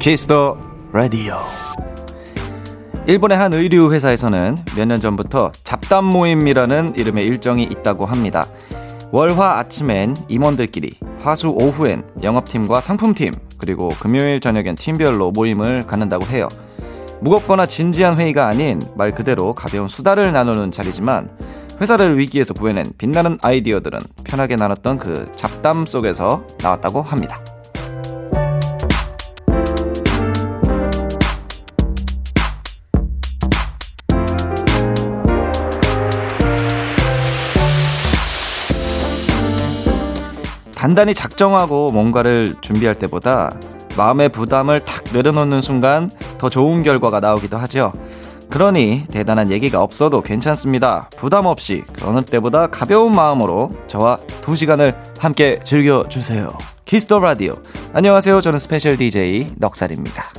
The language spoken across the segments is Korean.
Kiss the Radio 일본의 한 의류 회사에서는 몇 년 전부터 잡담 모임이라는 이름의 일정이 있다고 합니다. 월화 아침엔 임원들끼리, 화수 오후엔 영업팀과 상품팀, 그리고 금요일 저녁엔 팀별로 모임을 갖는다고 해요. 무겁거나 진지한 회의가 아닌 말 그대로 가벼운 수다를 나누는 자리지만 회사를 위기에서 구해낸 빛나는 아이디어들은 편하게 나눴던 그 잡담 속에서 나왔다고 합니다. 단단히 작정하고 뭔가를 준비할 때보다 마음의 부담을 탁 내려놓는 순간 더 좋은 결과가 나오기도 하죠. 그러니 대단한 얘기가 없어도 괜찮습니다. 부담 없이 그 어느 때보다 가벼운 마음으로 저와 두 시간을 함께 즐겨주세요. Kiss the Radio. 안녕하세요. 저는 스페셜 DJ 넉살입니다.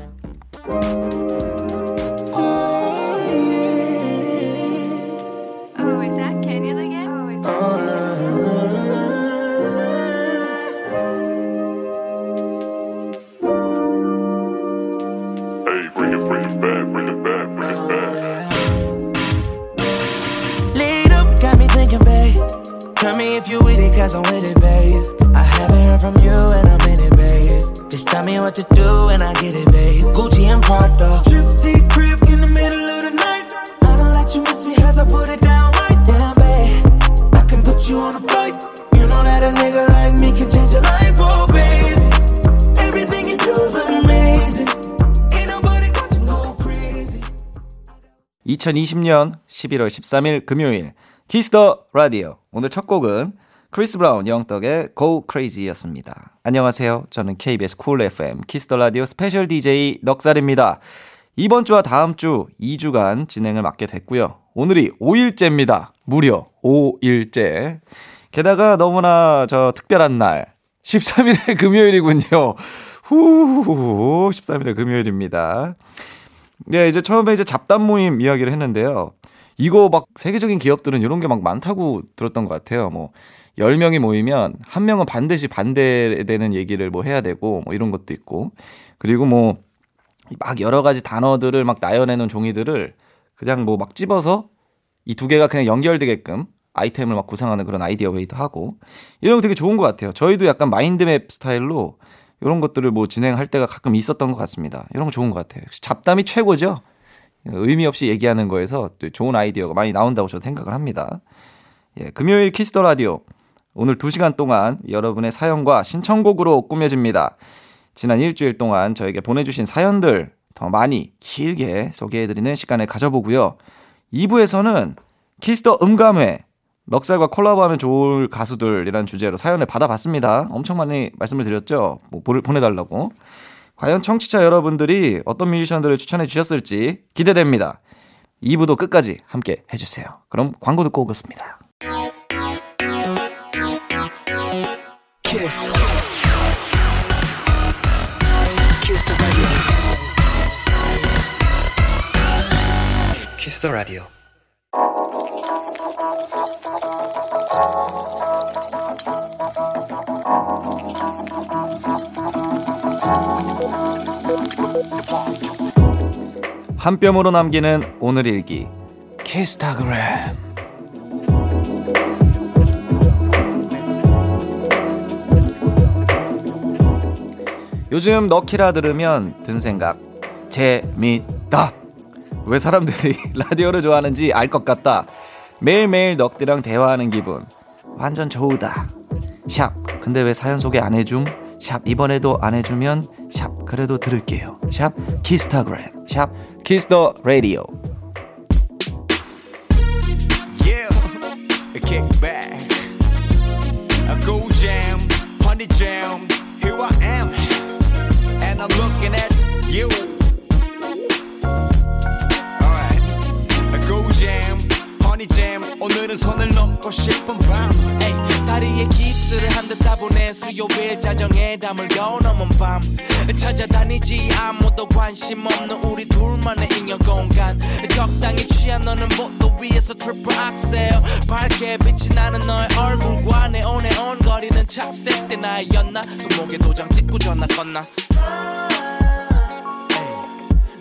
cause I'm with it, babe. I haven't heard from you and I'm in it, babe. Just tell me what to do and I get it, babe. Gucci and Prada. Gypsy crib in the middle of the night. I don't let you miss me as I put it down right down, babe. I can put you on a flight. You know that a nigga like me can change your life, oh, baby. Everything you do is amazing. Ain't nobody got you go crazy. 2020년 11월 13일 금요일 키스터 라디오 오늘 첫 곡은 크리스 브라운 Young Thug의 Go Crazy였습니다. 안녕하세요. 저는 KBS Cool FM Kiss the Radio 스페셜 DJ 넉살입니다. 이번 주와 다음 주 2주간 진행을 맡게 됐고요. 오늘이 5일째입니다. 무려 5일째. 게다가 너무나 저 특별한 날 13일의 금요일이군요. 후 13일의 금요일입니다. 네, 이제 처음에 이제 잡담 모임 이야기를 했는데요. 이거 막 세계적인 기업들은 이런 게 막 많다고 들었던 것 같아요. 뭐 10명이 모이면 한 명은 반드시 반대되는 얘기를 뭐 해야 되고 뭐 이런 것도 있고 그리고 뭐 막 여러 가지 단어들을 막 나열해 놓은 종이들을 그냥 뭐 막 집어서 이 두 개가 그냥 연결되게끔 아이템을 막 구상하는 그런 아이디어 회의도 하고 이런 거 되게 좋은 것 같아요. 저희도 약간 마인드맵 스타일로 이런 것들을 뭐 진행할 때가 가끔 있었던 것 같습니다. 이런 거 좋은 것 같아요. 잡담이 최고죠. 의미 없이 얘기하는 거에서 또 좋은 아이디어가 많이 나온다고 저는 생각을 합니다. 예, 금요일 Kiss the Radio 오늘 2시간 동안 여러분의 사연과 신청곡으로 꾸며집니다. 지난 일주일 동안 저에게 보내주신 사연들 더 많이 길게 소개해드리는 시간을 가져보고요. 2부에서는 Kiss the 음감회 넉살과 콜라보하면 좋을 가수들이라는 주제로 사연을 받아봤습니다. 엄청 많이 말씀을 드렸죠. 뭐 보내달라고. 과연 청취자 여러분들이 어떤 뮤지션들을 추천해 주셨을지 기대됩니다. 2부도 끝까지 함께 해주세요. 그럼 광고 듣고 오겠습니다. Kiss the radio. Kiss the radio. 한 뼘으로 남기는 오늘 일기 키스타그램. 요즘 너키라 들으면 든 생각 재밌다. 왜 사람들이 라디오를 좋아하는지 알 것 같다. 매일매일 넉디랑 대화하는 기분. 완전 좋다. 샵. 근데 왜 사연 소개 안 해줌 샵 이번에도 안 해주면 샵 그래도 들을게요 샵 키스타그램 샵 키스더 라디오. 오늘은 손을 넘고 싶은 밤. Ay, 다리에 깁스를 한 듯 따보낸 수요일 자정에 담을 여넘은 밤. 찾아다니지 아무도 관심 없는 우리 둘만의 인연 공간. 적당히 취한 너는 보도 위에서 트리플 악셀. 밝게 빛이 나는 너의 얼굴과 내 오네 온 거리 착색 때 나이였나 손목에 도장 찍고 전화 건나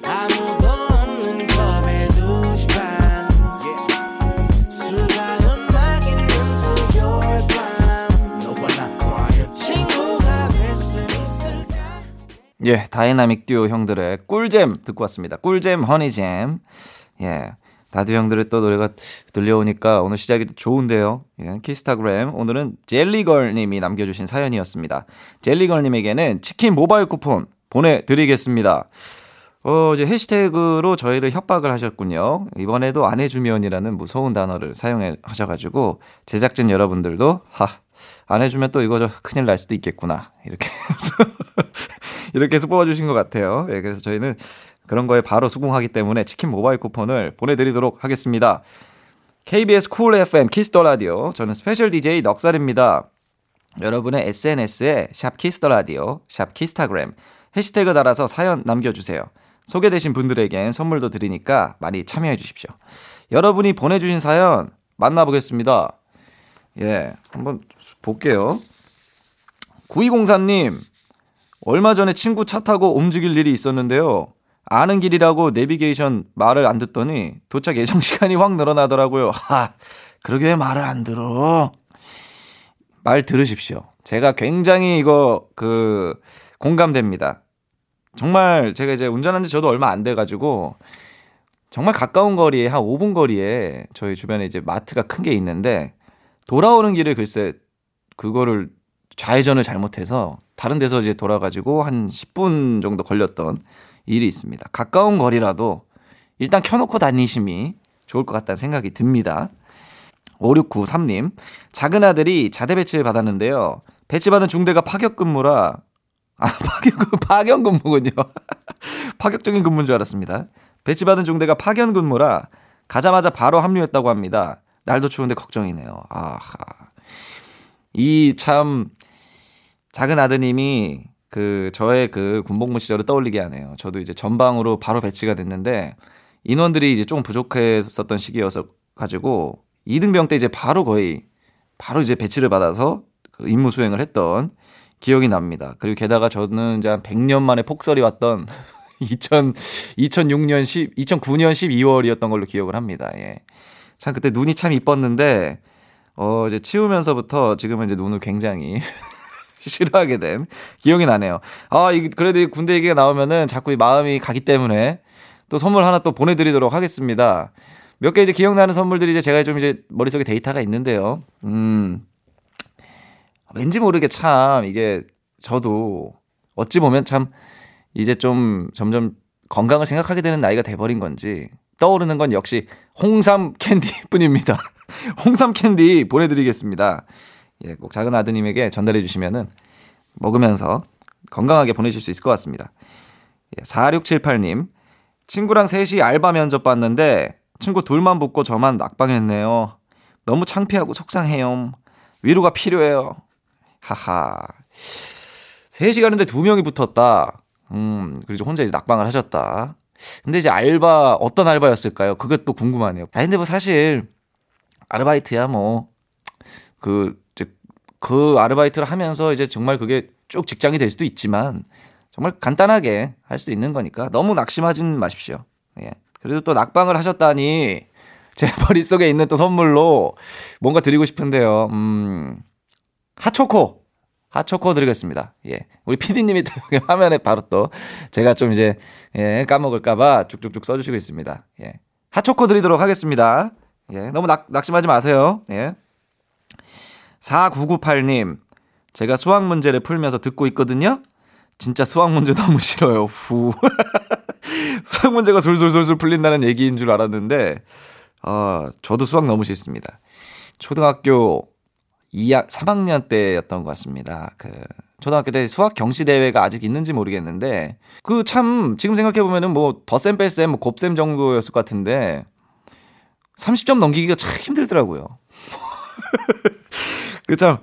아무 예, 다이나믹 듀오 형들의 꿀잼 듣고 왔습니다. 꿀잼, honey jam. 예. 다두 형들의 또 노래가 들려오니까 오늘 시작이 좋은데요. 예, 키스타그램. 오늘은 젤리걸님이 남겨주신 사연이었습니다. 젤리걸님에게는 치킨 모바일 쿠폰 보내드리겠습니다. 어, 이제 해시태그로 저희를 협박을 하셨군요. 이번에도 안 해주면이라는 무서운 단어를 사용해 하셔가지고 제작진 여러분들도 하, 안 해주면 또 이거 저 큰일 날 수도 있겠구나. 이렇게 해서 이렇게 해서 뽑아주신 것 같아요. 예, 그래서 저희는 그런 거에 바로 수긍하기 때문에 치킨 모바일 쿠폰을 보내드리도록 하겠습니다. KBS Cool FM Kiss the Radio. 저는 스페셜 DJ 넉살입니다. 여러분의 SNS에 샵 Kiss the Radio, 샵 키스타그램 해시태그 달아서 사연 남겨주세요. 소개되신 분들에겐 선물도 드리니까 많이 참여해 주십시오. 여러분이 보내주신 사연 만나보겠습니다. 예, 한번 볼게요. 9204님, 얼마 전에 친구 차 타고 움직일 일이 있었는데요. 아는 길이라고 내비게이션 말을 안 듣더니 도착 예정 시간이 확 늘어나더라고요. 하, 그러게 왜 말을 안 들어? 말 들으십시오. 제가 굉장히 이거 그 공감됩니다. 정말 제가 이제 운전한 지 저도 얼마 안 돼가지고 정말 가까운 거리에 한 5분 거리에 저희 주변에 이제 마트가 큰 게 있는데 돌아오는 길에 글쎄 그거를 좌회전을 잘못해서 다른 데서 이제 돌아가지고 한 10분 정도 걸렸던 일이 있습니다. 가까운 거리라도 일단 켜놓고 다니심이 좋을 것 같다는 생각이 듭니다. 5693님, 작은 아들이 자대 배치를 받았는데요. 배치받은 중대가 파격 근무라, 아, 파격, 파견 근무군요. 파격적인 근무인 줄 알았습니다. 배치받은 중대가 파견 근무라 가자마자 바로 합류했다고 합니다. 날도 추운데 걱정이네요. 아하. 이 참 작은 아드님이 그 저의 그 군복무 시절을 떠올리게 하네요. 저도 이제 전방으로 바로 배치가 됐는데 인원들이 이제 좀 부족했었던 시기여서 가지고 이등병 때 이제 바로 거의 바로 이제 배치를 받아서 그 임무 수행을 했던 기억이 납니다. 그리고 게다가 저는 이제 한 100년 만에 폭설이 왔던 2000, 2006년 10, 2009년 12월이었던 걸로 기억을 합니다. 예. 참 그때 눈이 참 이뻤는데 어 이제 치우면서부터 지금은 이제 눈을 굉장히 싫어하게 된 기억이 나네요. 아, 이 그래도 이 군대 얘기가 나오면은 자꾸 이 마음이 가기 때문에 또 선물 하나 또 보내드리도록 하겠습니다. 몇 개 이제 기억나는 선물들이 이제 제가 좀 이제 머릿속에 데이터가 있는데요. 음, 왠지 모르게 참 이게 저도 어찌 보면 참 이제 좀 점점 건강을 생각하게 되는 나이가 돼버린 건지 떠오르는 건 역시 홍삼 캔디 뿐입니다. 홍삼 캔디 보내드리겠습니다. 예, 꼭 작은 아드님에게 전달해 주시면은 먹으면서 건강하게 보내실 수 있을 것 같습니다. 예, 4678님, 친구랑 셋이 알바 면접 봤는데 친구 둘만 붙고 저만 낙방했네요. 너무 창피하고 속상해요. 위로가 필요해요. 하하. 셋이 가는데 두 명이 붙었다. 음, 그리고 혼자 이제 낙방을 하셨다. 근데 이제 알바, 어떤 알바였을까요? 그것도 궁금하네요. 아, 근데 뭐 사실, 아르바이트야 뭐, 그, 그 아르바이트를 하면서 이제 정말 그게 쭉 직장이 될 수도 있지만, 정말 간단하게 할 수 있는 거니까 너무 낙심하진 마십시오. 예. 그래도 또 낙방을 하셨다니, 제 머릿속에 있는 또 선물로 뭔가 드리고 싶은데요. 음, 핫초코! 핫초코 드리겠습니다. 예. 우리 피디님이 또 여기 화면에 바로 또 제가 좀 이제, 예, 까먹을까봐 쭉쭉쭉 써주시고 있습니다. 예. 핫초코 드리도록 하겠습니다. 예. 너무 낙, 낙심하지 마세요. 예. 4998님, 제가 수학 문제를 풀면서 듣고 있거든요? 진짜 수학 문제 너무 싫어요. 후. 수학 문제가 솔솔솔솔 풀린다는 얘기인 줄 알았는데, 어, 저도 수학 너무 싫습니다. 초등학교 2학, 3학년 때였던 것 같습니다. 그, 초등학교 때 수학 경시 대회가 아직 있는지 모르겠는데, 그 참, 지금 생각해 보면은 뭐, 덧셈, 뺄셈, 뭐, 곱셈 정도였을 것 같은데, 30점 넘기기가 참 힘들더라고요. 그 참,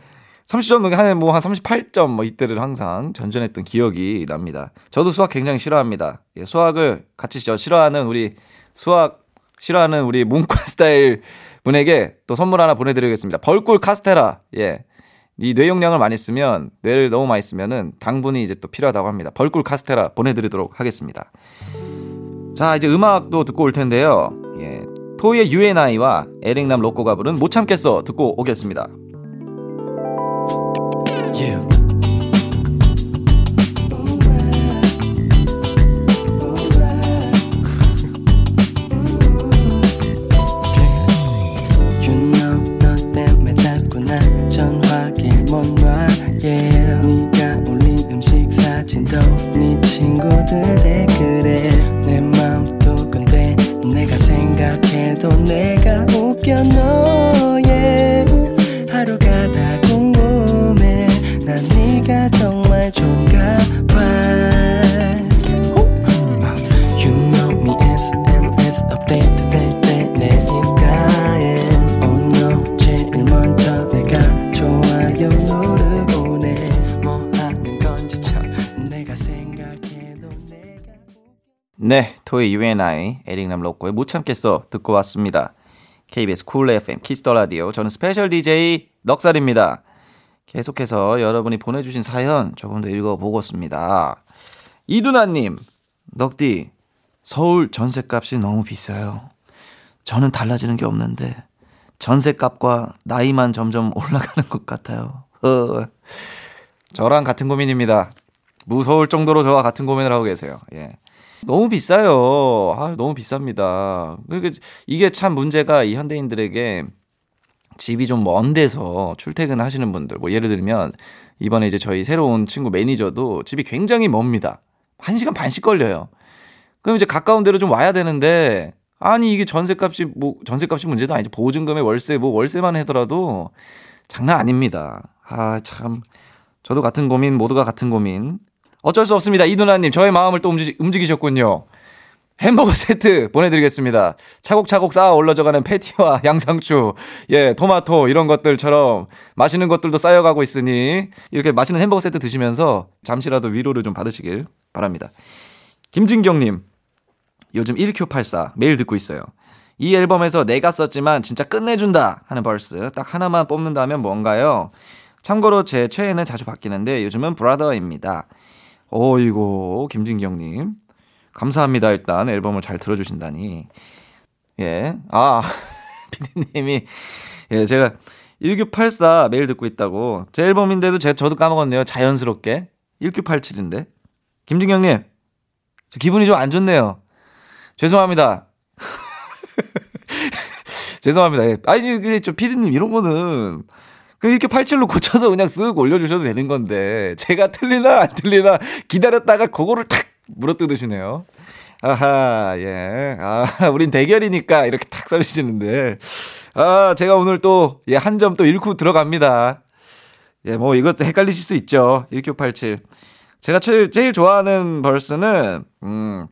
30점 넘기 한, 뭐, 한 38점, 뭐, 이때를 항상 전전했던 기억이 납니다. 저도 수학 굉장히 싫어합니다. 예, 수학을 같이 저 싫어하는 우리 수학 싫어하는 우리 문과 스타일 분에게 또 선물 하나 보내드리겠습니다. 벌꿀 카스테라. 예. 이 뇌용량을 많이 쓰면 뇌를 너무 많이 쓰면은 당분이 이제 또 필요하다고 합니다. 벌꿀 카스테라 보내드리도록 하겠습니다. 자 이제 음악도 듣고 올 텐데요. 예, 토이의 UNI와 에릭남 로꼬가 부른 못 참겠어 듣고 오겠습니다. Yeah. 네, 토이 UNI 에릭 남 로꼬의 못 참겠어 듣고 왔습니다. KBS Cool FM Kiss the Radio 저는 special DJ 넉살입니다. 계속해서 여러분이 보내주신 사연 조금 더 읽어보겠습니다. 이두나님, 넉디, 서울 전셋값이 너무 비싸요. 저는 달라지는 게 없는데 전셋값과 나이만 점점 올라가는 것 같아요. 어, 저랑 같은 고민입니다. 무서울 정도로 저와 같은 고민을 하고 계세요. 예. 너무 비싸요. 아, 너무 비쌉니다. 그러니까 이게 참 문제가 이 현대인들에게 집이 좀 먼 데서 출퇴근 하시는 분들, 뭐 예를 들면 이번에 이제 저희 새로운 친구 매니저도 집이 굉장히 멉니다. 한 시간 반씩 걸려요. 그럼 이제 가까운 데로 좀 와야 되는데 아니 이게 전세값이 뭐 전세값이 문제도 아니죠. 보증금에 월세 뭐 월세만 하더라도 장난 아닙니다. 아 참 저도 같은 고민 모두가 같은 고민 어쩔 수 없습니다. 이누나님 저의 마음을 또 움직, 움직 이셨군요. 햄버거 세트 보내드리겠습니다. 차곡차곡 쌓아 올라져가는 패티와 양상추, 예, 토마토 이런 것들처럼 맛있는 것들도 쌓여가고 있으니 이렇게 맛있는 햄버거 세트 드시면서 잠시라도 위로를 좀 받으시길 바랍니다. 김진경님, 요즘 1Q84 매일 듣고 있어요. 이 앨범에서 내가 썼지만 진짜 끝내준다 하는 벌스 딱 하나만 뽑는다면 뭔가요? 참고로 제 최애는 자주 바뀌는데 요즘은 브라더입니다. 어이고 김진경님. 감사합니다 일단. 앨범을 잘 들어주신다니. 예. 아 피디님이. 예 제가 1984 매일 듣고 있다고. 제 앨범인데도 제 저도 까먹었네요. 자연스럽게. 1987인데. 김진경님 저 기분이 좀 안 좋네요. 죄송합니다. 죄송합니다. 예. 아니 근데 저 피디님 이런 거는 그 이렇게 87로 고쳐서 그냥 쓱 올려주셔도 되는 건데 제가 틀리나 안 틀리나 기다렸다가 그거를 탁 물어뜯으시네요. 아하 예. 아 우린 대결이니까 이렇게 탁 써주시는데 아 제가 오늘 또 예, 한 점 또 잃고 들어갑니다. 예, 뭐 이것도 헷갈리실 수 있죠. 1987. 제가 제일, 제일 좋아하는 벌스는 음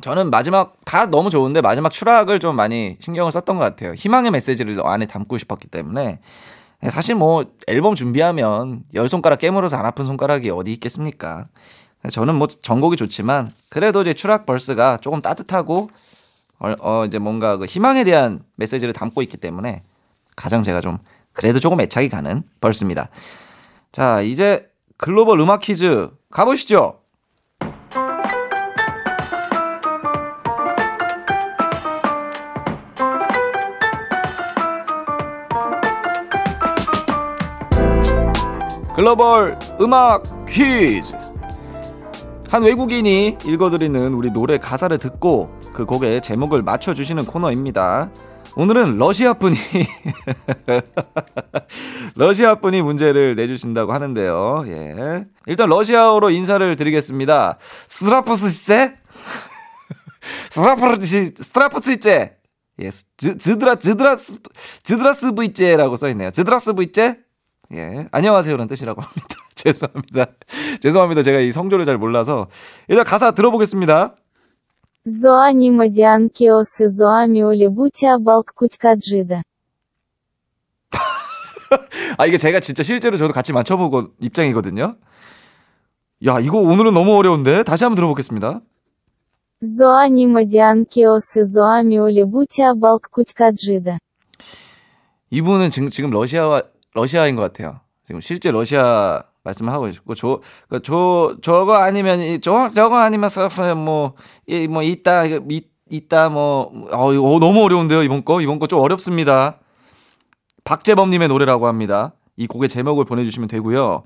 저는 마지막 다 너무 좋은데 마지막 추락을 좀 많이 신경을 썼던 것 같아요. 희망의 메시지를 안에 담고 싶었기 때문에 사실 뭐 앨범 준비하면 열 손가락 깨물어서 안 아픈 손가락이 어디 있겠습니까? 저는 뭐 전곡이 좋지만 그래도 이제 추락 벌스가 조금 따뜻하고 어, 어 이제 뭔가 그 희망에 대한 메시지를 담고 있기 때문에 가장 제가 좀 그래도 조금 애착이 가는 벌스입니다. 자 이제 글로벌 음악 퀴즈 가보시죠. 글로벌 음악 퀴즈. 한 외국인이 읽어드리는 우리 노래 가사를 듣고 그 곡의 제목을 맞춰주시는 코너입니다. 오늘은 러시아 분이 러시아 분이 문제를 내주신다고 하는데요. 예. 일단 러시아어로 인사를 드리겠습니다. 스트라프스세? 스트라프스 스트라프스이제. 예. 즈드라 즈드라 즈드라스브이제라고 써 있네요. 즈드라스브이제? 예. 안녕하세요라는 뜻이라고 합니다. 죄송합니다. 죄송합니다. 제가 이 성조를 잘 몰라서. 일단 가사 들어보겠습니다. Зоані медянки оси зоамі олібуття балк кутькаджида. 아, 이게 제가 진짜 실제로 저도 같이 맞춰보고 입장이거든요. 야, 이거 오늘은 너무 어려운데? 다시 한번 들어보겠습니다. Зоані медянки оси зоамі олібуття балк кутькаджида. 이분은 지금, 지금 러시아, 러시아인 것 같아요. 지금 실제 러시아 말씀을 하고 있고 저, 그 저, 저거 아니면, 이- 저, 저거 아니면 뭐, 이, 뭐, 있다, 이, 있다, 뭐, 어, 이거 너무 어려운데요, 이번 거? 이번 거 좀 어렵습니다. 박재범님의 노래라고 합니다. 이 곡의 제목을 보내주시면 되고요.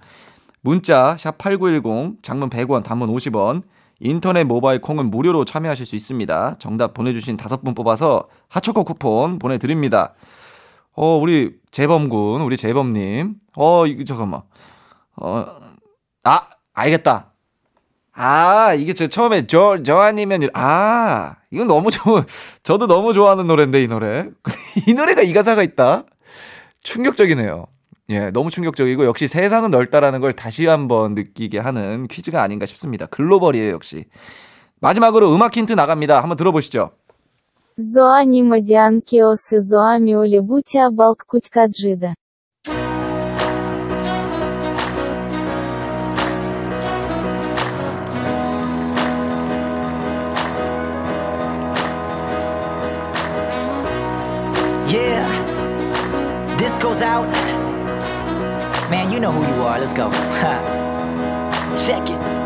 문자, 샵 8910, 장문 100원, 단문 50원, 인터넷 모바일 콩은 무료로 참여하실 수 있습니다. 정답 보내주신 다섯 분 뽑아서 하초코 쿠폰 보내드립니다. 어, 우리 재범군, 우리 재범님. 어, 이거 잠깐만. 어, 아, 알겠다. 아, 이게 저 처음에 저, 저 아니면, 이- 아, 이건 너무 좋은, 저도 너무 좋아하는 노래인데, 이 노래. 이 노래가 이 가사가 있다? 충격적이네요. 예, 너무 충격적이고, 역시 세상은 넓다라는 걸 다시 한번 느끼게 하는 퀴즈가 아닌가 싶습니다. 글로벌이에요, 역시. 마지막으로 음악 힌트 나갑니다. 한번 들어보시죠. Зоані медіанкі оси зоамі олібутя балк кутька джида. Yeah, this goes out. Man, you know who you are. Let's go. Check it.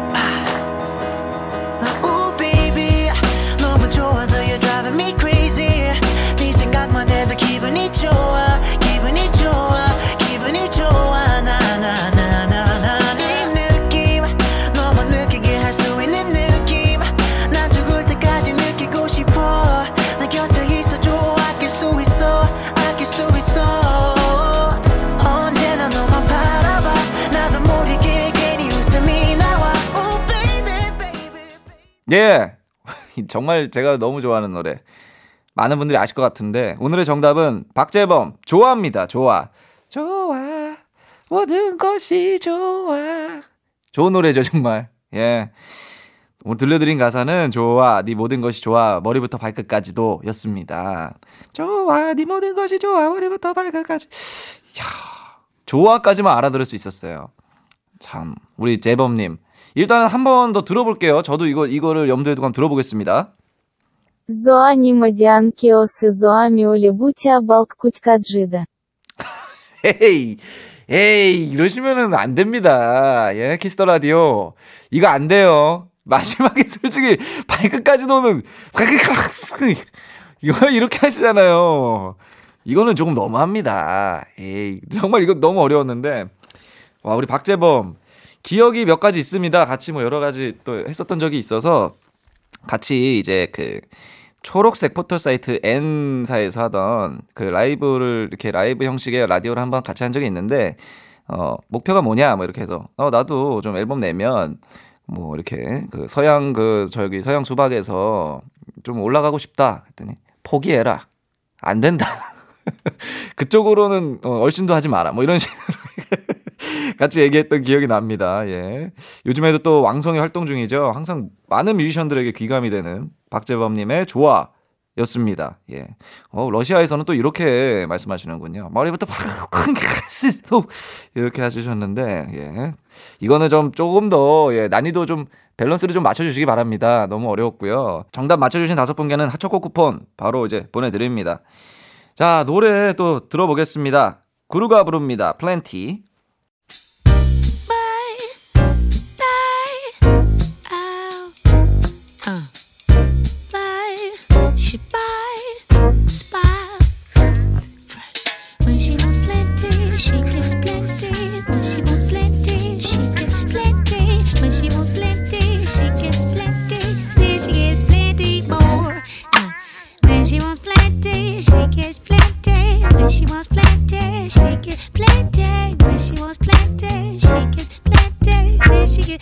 예. 정말 제가 너무 좋아하는 노래. 많은 분들이 아실 것 같은데 오늘의 정답은 박재범 좋아합니다. 좋아. 좋아. 모든 것이 좋아. 좋은 노래죠, 정말. 예. 오늘 들려드린 가사는 좋아. 네 모든 것이 좋아. 머리부터 발끝까지도 였습니다. 좋아. 네 모든 것이 좋아. 머리부터 발끝까지. 야. 좋아까지만 알아들을 수 있었어요. 참. 우리 재범 님. 일단은 한 번 더 들어볼게요. 저도 이거 이거를 염두에 두고 한번 들어보겠습니다. Зоані медіанкі оси зоамі олібутя балк кутька джида. 에이, 에이, 이러시면은 안 됩니다. 예, 키스터 라디오. 이거 안 돼요. 마지막에 솔직히 발끝까지 노는, 이거 이렇게 하시잖아요. 이거는 조금 너무합니다. 에이, 정말 이거 너무 어려웠는데. 와, 우리 박재범. 기억이 몇 가지 있습니다. 같이 뭐 여러 가지 또 했었던 적이 있어서 같이 이제 그 초록색 포털 사이트 N사에서 하던 그 라이브를 이렇게 라이브 형식의 라디오를 한번 같이 한 적이 있는데 어 목표가 뭐냐? 뭐 이렇게 해서 어 나도 좀 앨범 내면 뭐 이렇게 그 서양 그 저기 서양 수박에서 좀 올라가고 싶다 했더니 포기해라. 안 된다. 그쪽으로는 어, 얼씬도 하지 마라. 뭐 이런 식으로 같이 얘기했던 기억이 납니다. 예. 요즘에도 또 왕성히 활동 중이죠. 항상 많은 뮤지션들에게 귀감이 되는 박재범님의 좋아. 였습니다. 예. 어, 러시아에서는 또 이렇게 말씀하시는군요. 머리부터 또 이렇게 해주셨는데, 예. 이거는 좀 조금 더, 예, 난이도 좀 밸런스를 좀 맞춰주시기 바랍니다. 너무 어려웠고요. 정답 맞춰주신 다섯 분께는 하초코 쿠폰 바로 이제 보내드립니다. 자, 노래 또 들어보겠습니다. 구루가 부릅니다. 플랜티.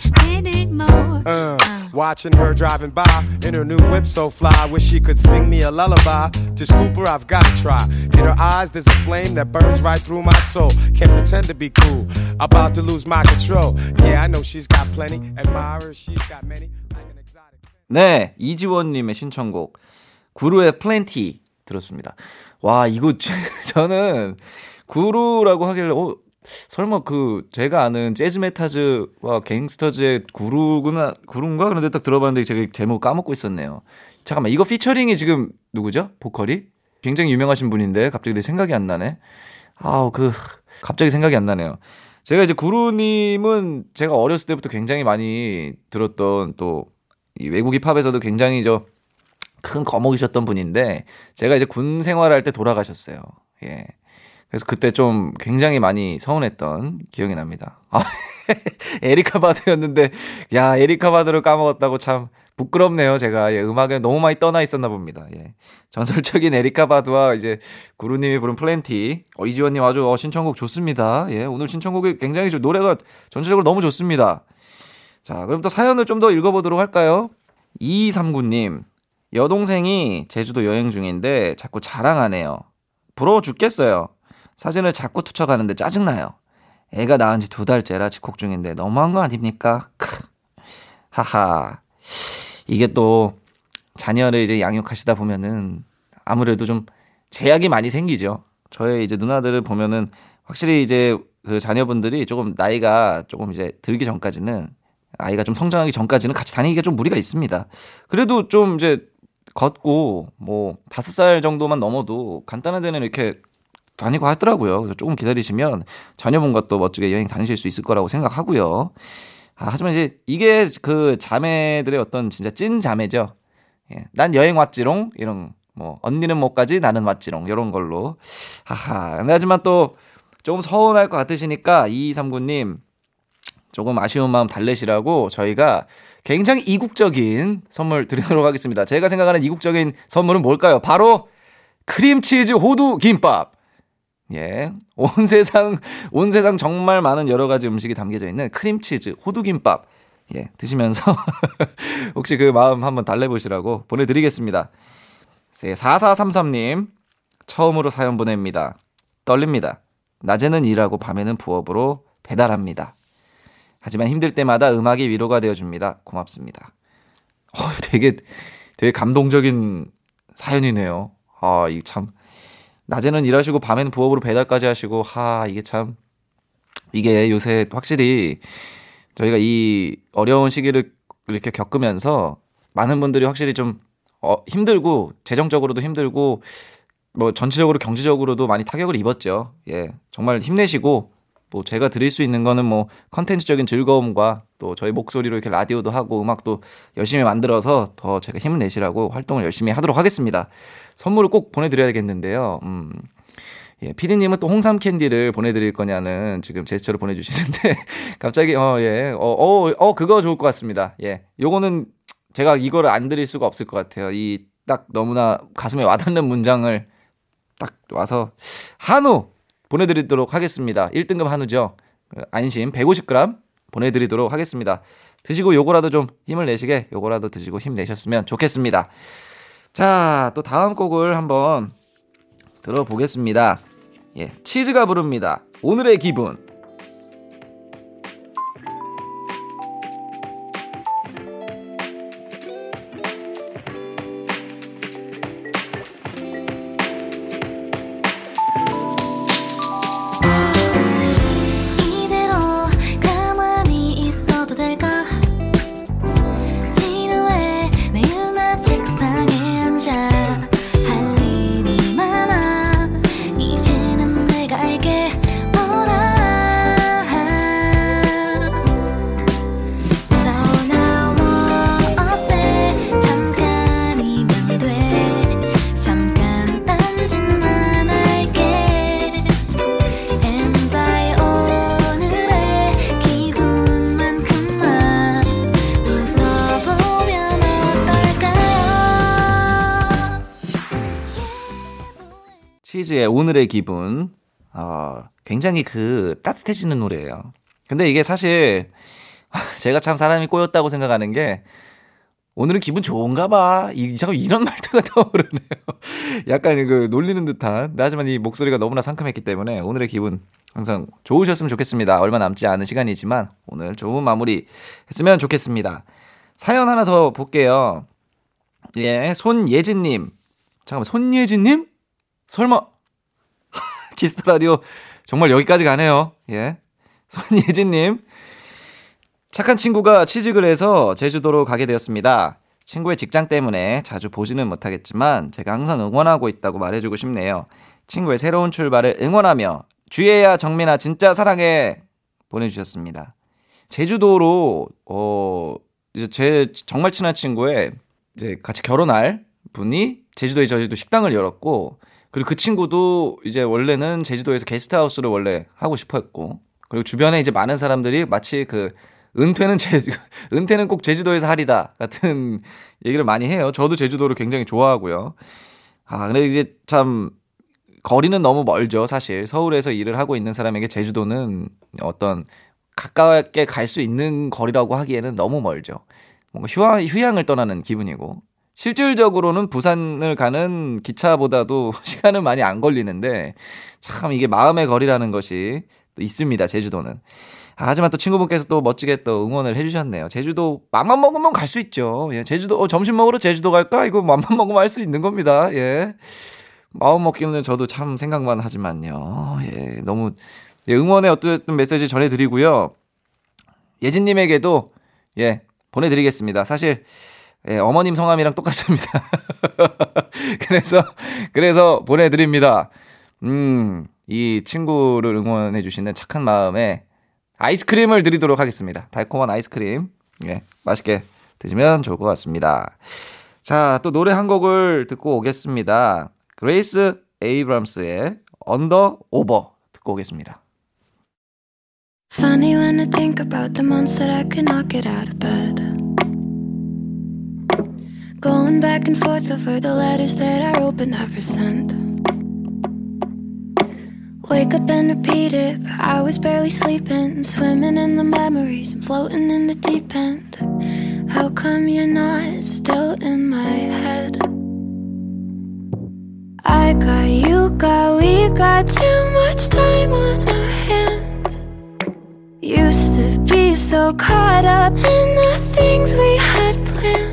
Then she gets plenty more. Uh, watching her driving by in her new whip so fly, wish she could sing me a lullaby. To scoop her, I've gotta try. In her eyes, there's a flame that burns right through my soul. Can't pretend to be cool, about to lose my control. Yeah, I know she's got plenty admirers, she's got many. Like an exotic. 네, 이지원님의 신청곡 구루의 플랜티 들었습니다. 와 이거 저는 구루라고 하길래 어 설마 그 제가 아는 재즈 메타즈와 갱스터즈의 구루구나 구루인가 그런데 딱 들어봤는데 제가 제목 까먹고 있었네요. 잠깐만 이거 피처링이 지금 누구죠? 보컬이 굉장히 유명하신 분인데 갑자기 내 생각이 안 나네. 아우 그 갑자기 생각이 안 나네요. 제가 이제 구루님은 제가 어렸을 때부터 굉장히 많이 들었던 또 이 외국 힙합에서도 굉장히 저 큰 거목이셨던 분인데 제가 이제 군 생활할 때 돌아가셨어요. 예. 그래서 그때 좀 굉장히 많이 서운했던 기억이 납니다. 아, 에리카 바두였는데 야 에리카 바두를 까먹었다고 참 부끄럽네요. 제가 예, 음악에 너무 많이 떠나 있었나 봅니다. 예. 전설적인 에리카 바두와 이제 구루님이 부른 Plenty 어, 이지원님 아주 어, 신청곡 좋습니다. 예, 오늘 신청곡이 굉장히 좀 노래가 전체적으로 너무 좋습니다. 자, 그럼 또 사연을 좀 더 읽어보도록 할까요? 2239님, 여동생이 제주도 여행 중인데 자꾸 자랑하네요. 부러워 죽겠어요. 사진을 자꾸 투척하는데 짜증나요. 애가 낳은 지 두 달째라 집콕 중인데 너무한 거 아닙니까? 크. 하하. 이게 또 자녀를 이제 양육하시다 보면은 아무래도 좀 제약이 많이 생기죠. 저의 이제 누나들을 보면은 확실히 이제 그 자녀분들이 조금 나이가 조금 이제 들기 전까지는 아이가 좀 성장하기 전까지는 같이 다니기가 좀 무리가 있습니다. 그래도 좀 이제 걷고 뭐 다섯 살 정도만 넘어도 간단한 데는 이렇게 다니고 하더라고요. 그래서 조금 기다리시면 자녀분과 또 멋지게 여행 다니실 수 있을 거라고 생각하고요. 아, 하지만 이제 이게 그 자매들의 어떤 진짜 찐 자매죠. 예. 난 여행 왔지롱 이런 뭐 언니는 못 가지 나는 왔지롱 이런 걸로 하하. 하지만 또 조금 서운할 것 같으시니까 2239님 조금 아쉬운 마음 달래시라고 저희가 굉장히 이국적인 선물 드리도록 하겠습니다. 제가 생각하는 이국적인 선물은 뭘까요? 바로 크림치즈 호두 김밥. 예. 온 세상, 온 세상 정말 많은 여러 가지 음식이 담겨져 있는 크림치즈 호두 김밥. 예. 드시면서 혹시 그 마음 한번 달래보시라고 보내드리겠습니다. 4433님, 처음으로 사연 보냅니다. 떨립니다. 낮에는 일하고 밤에는 부업으로 배달합니다. 하지만 힘들 때마다 음악이 위로가 되어줍니다. 고맙습니다. 어, 되게, 되게 감동적인 사연이네요. 아, 이 참. 낮에는 일하시고 밤에는 부업으로 배달까지 하시고, 하, 이게 참. 이게 요새 확실히 저희가 이 어려운 시기를 이렇게 겪으면서 많은 분들이 확실히 좀 어, 힘들고, 재정적으로도 힘들고, 뭐 전체적으로 경제적으로도 많이 타격을 입었죠. 예. 정말 힘내시고, 뭐 제가 드릴 수 있는 거는 뭐 컨텐츠적인 즐거움과 또 저희 목소리로 이렇게 라디오도 하고 음악도 열심히 만들어서 더 제가 힘을 내시라고 활동을 열심히 하도록 하겠습니다. 선물을 꼭 보내드려야겠는데요. 음. 예, 피디님은 또 홍삼 캔디를 보내드릴 거냐는 지금 제스처를 보내주시는데 갑자기 어 예, 어 어 어, 그거 좋을 것 같습니다. 예, 요거는 제가 이거를 안 드릴 수가 없을 것 같아요. 이 딱 너무나 가슴에 와닿는 문장을 딱 와서 한우 보내드리도록 하겠습니다. 1등급 한우죠. 안심 150g 보내드리도록 하겠습니다. 드시고 요거라도 좀 힘을 내시게 요거라도 드시고 힘내셨으면 좋겠습니다. 자, 또 다음 곡을 한번 들어보겠습니다. 예, 치즈가 부릅니다. 오늘의 기분. 이 오늘의 기분. 어, 굉장히 그 따뜻해지는 노래예요. 근데 이게 사실 제가 참 사람이 꼬였다고 생각하는 게 오늘은 기분 좋은가 봐. 이, 자꾸 이런 말투가 떠오르네요. 약간 그 놀리는 듯한. 하지만 이 목소리가 너무나 상큼했기 때문에 오늘의 기분 항상 좋으셨으면 좋겠습니다. 얼마 남지 않은 시간이지만 오늘 좋은 마무리 했으면 좋겠습니다. 사연 하나 더 볼게요. 예, 손예진님. 잠깐만, 손예진님? 설마 Kiss the Radio 정말 여기까지 가네요. 예. 손예진님. 착한 친구가 취직을 해서 제주도로 가게 되었습니다. 친구의 직장 때문에 자주 보지는 못하겠지만 제가 항상 응원하고 있다고 말해주고 싶네요. 친구의 새로운 출발을 응원하며 주혜야 정민아 진짜 사랑해 보내주셨습니다. 제주도로, 어, 이제 제 정말 친한 친구의 이제 같이 결혼할 분이 제주도에 저희도 식당을 열었고, 그리고 그 친구도 이제 원래는 제주도에서 게스트하우스를 원래 하고 싶어 했고, 그리고 주변에 이제 많은 사람들이 마치 그 은퇴는 제주, 은퇴는 꼭 제주도에서 하리다 같은 얘기를 많이 해요. 저도 제주도를 굉장히 좋아하고요. 아, 근데 이제 참 거리는 너무 멀죠, 사실. 서울에서 일을 하고 있는 사람에게 제주도는 어떤 가깝게 갈 수 있는 거리라고 하기에는 너무 멀죠. 뭔가 휴양, 휴양을 떠나는 기분이고. 실질적으로는 부산을 가는 기차보다도 시간은 많이 안 걸리는데 참 이게 마음의 거리라는 것이 또 있습니다, 제주도는. 아, 하지만 또 친구분께서 또 멋지게 또 응원을 해주셨네요. 제주도 맘만 먹으면 갈 수 있죠. 예, 제주도 어, 점심 먹으러 제주도 갈까? 이거 맘만 먹으면 할 수 있는 겁니다. 예. 마음 먹기는 저도 참 생각만 하지만요. 예, 너무 예, 응원의 어떤 메시지 전해드리고요. 예진님에게도 예 보내드리겠습니다. 사실 예, 어머님 성함이랑 똑같습니다. 그래서 그래서 보내드립니다. 음, 이 친구를 응원해주시는 착한 마음에 아이스크림을 드리도록 하겠습니다. 달콤한 아이스크림. 예, 맛있게 드시면 좋을 것 같습니다. 자, 또 노래 한 곡을 듣고 오겠습니다. 그레이스 에이브람스의 언더 오버 듣고 오겠습니다. Funny when I think about the months that I could not get out of bed. Going back and forth over the letters that I wrote but never sent. Wake up and repeat it, but I was barely sleeping. Swimming in the memories and floating in the deep end. How come you're not still in my head? I got you, got we got too much time on our hands. Used to be so caught up in the things we had planned.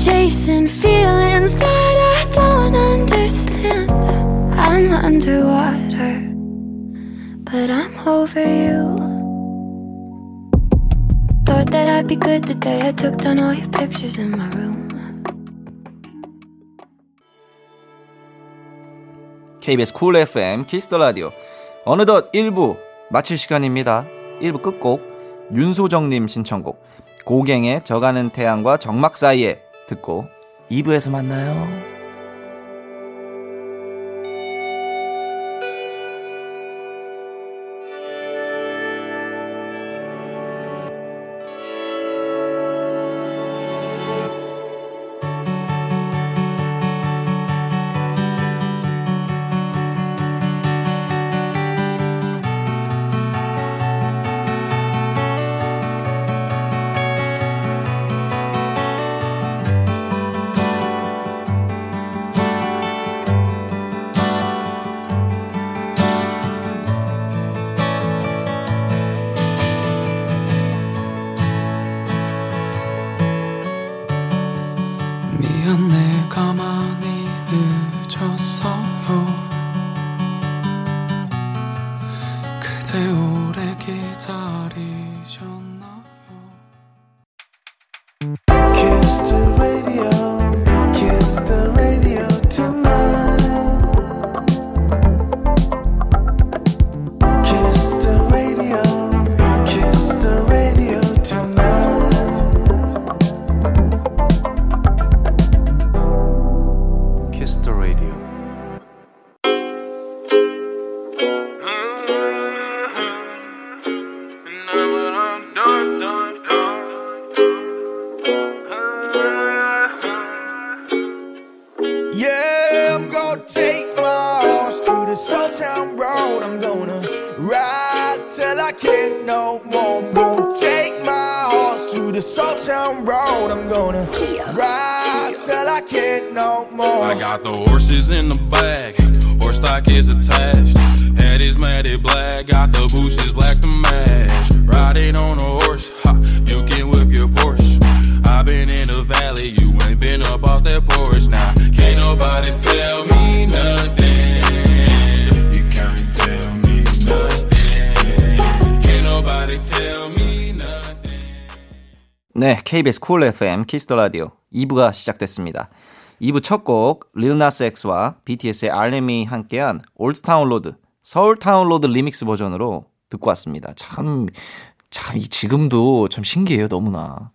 Chasing feelings that I don't understand. I'm underwater, but I'm over you. Thought that I'd be good the day I took down all your pictures in my room. KBS Cool FM Kiss the Radio 어느덧 1부 마칠 시간입니다. 1부 끝곡 윤소정님 신청곡 고갱의 저가는 태양과 적막 사이에 듣고 2부에서 만나요. Cool FM Kiss the Radio 2부가 시작됐습니다. 2부 첫 곡 릴 나스 엑스와 BTS의 RM이 함께한 Old Town Road Seoul Town Road 리믹스 버전으로 듣고 왔습니다. 참, 참, 이 지금도 참 신기해요, 너무나.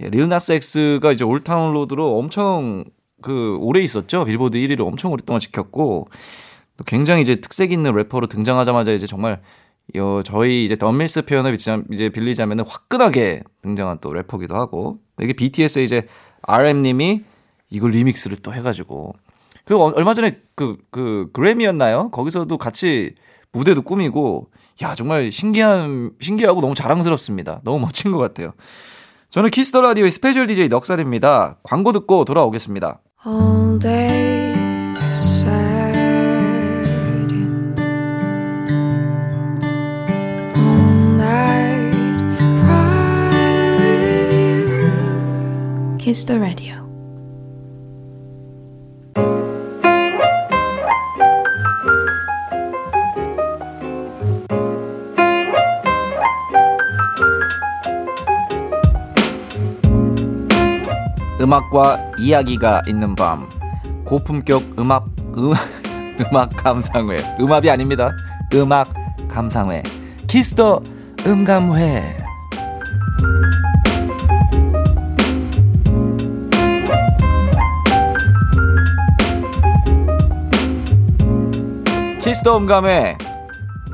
예, 릴 나스 X가 이제 Old Town Road로 엄청 그 오래 있었죠. 빌보드 1위를 엄청 오랫동안 지켰고 또 굉장히 이제 특색 있는 래퍼로 등장하자마자 이제 정말 요 저희 이제 던밀스 표현을 이제 빌리자면은 화끈하게 등장한 또 래퍼기도 하고 이게 BTS의 이제 RM님이 이걸 리믹스를 또 해가지고 어- 얼마 전에 그, 그, 그래미였나요? 거기서도 같이 무대도 꾸미고, 야, 정말 신기한, 신기하고 너무 자랑스럽습니다. 너무 멋진 것 같아요. 저는 키스터 라디오의 스페셜 DJ 넉살입니다. 광고 듣고 돌아오겠습니다. All day Kiss the radio. 음악과 이야기가 있는 밤. 고품격 음악, 음, 음악 감상회. 음악이 아닙니다. 음악 감상회. 키스터 음감회. Kiss the 음감회.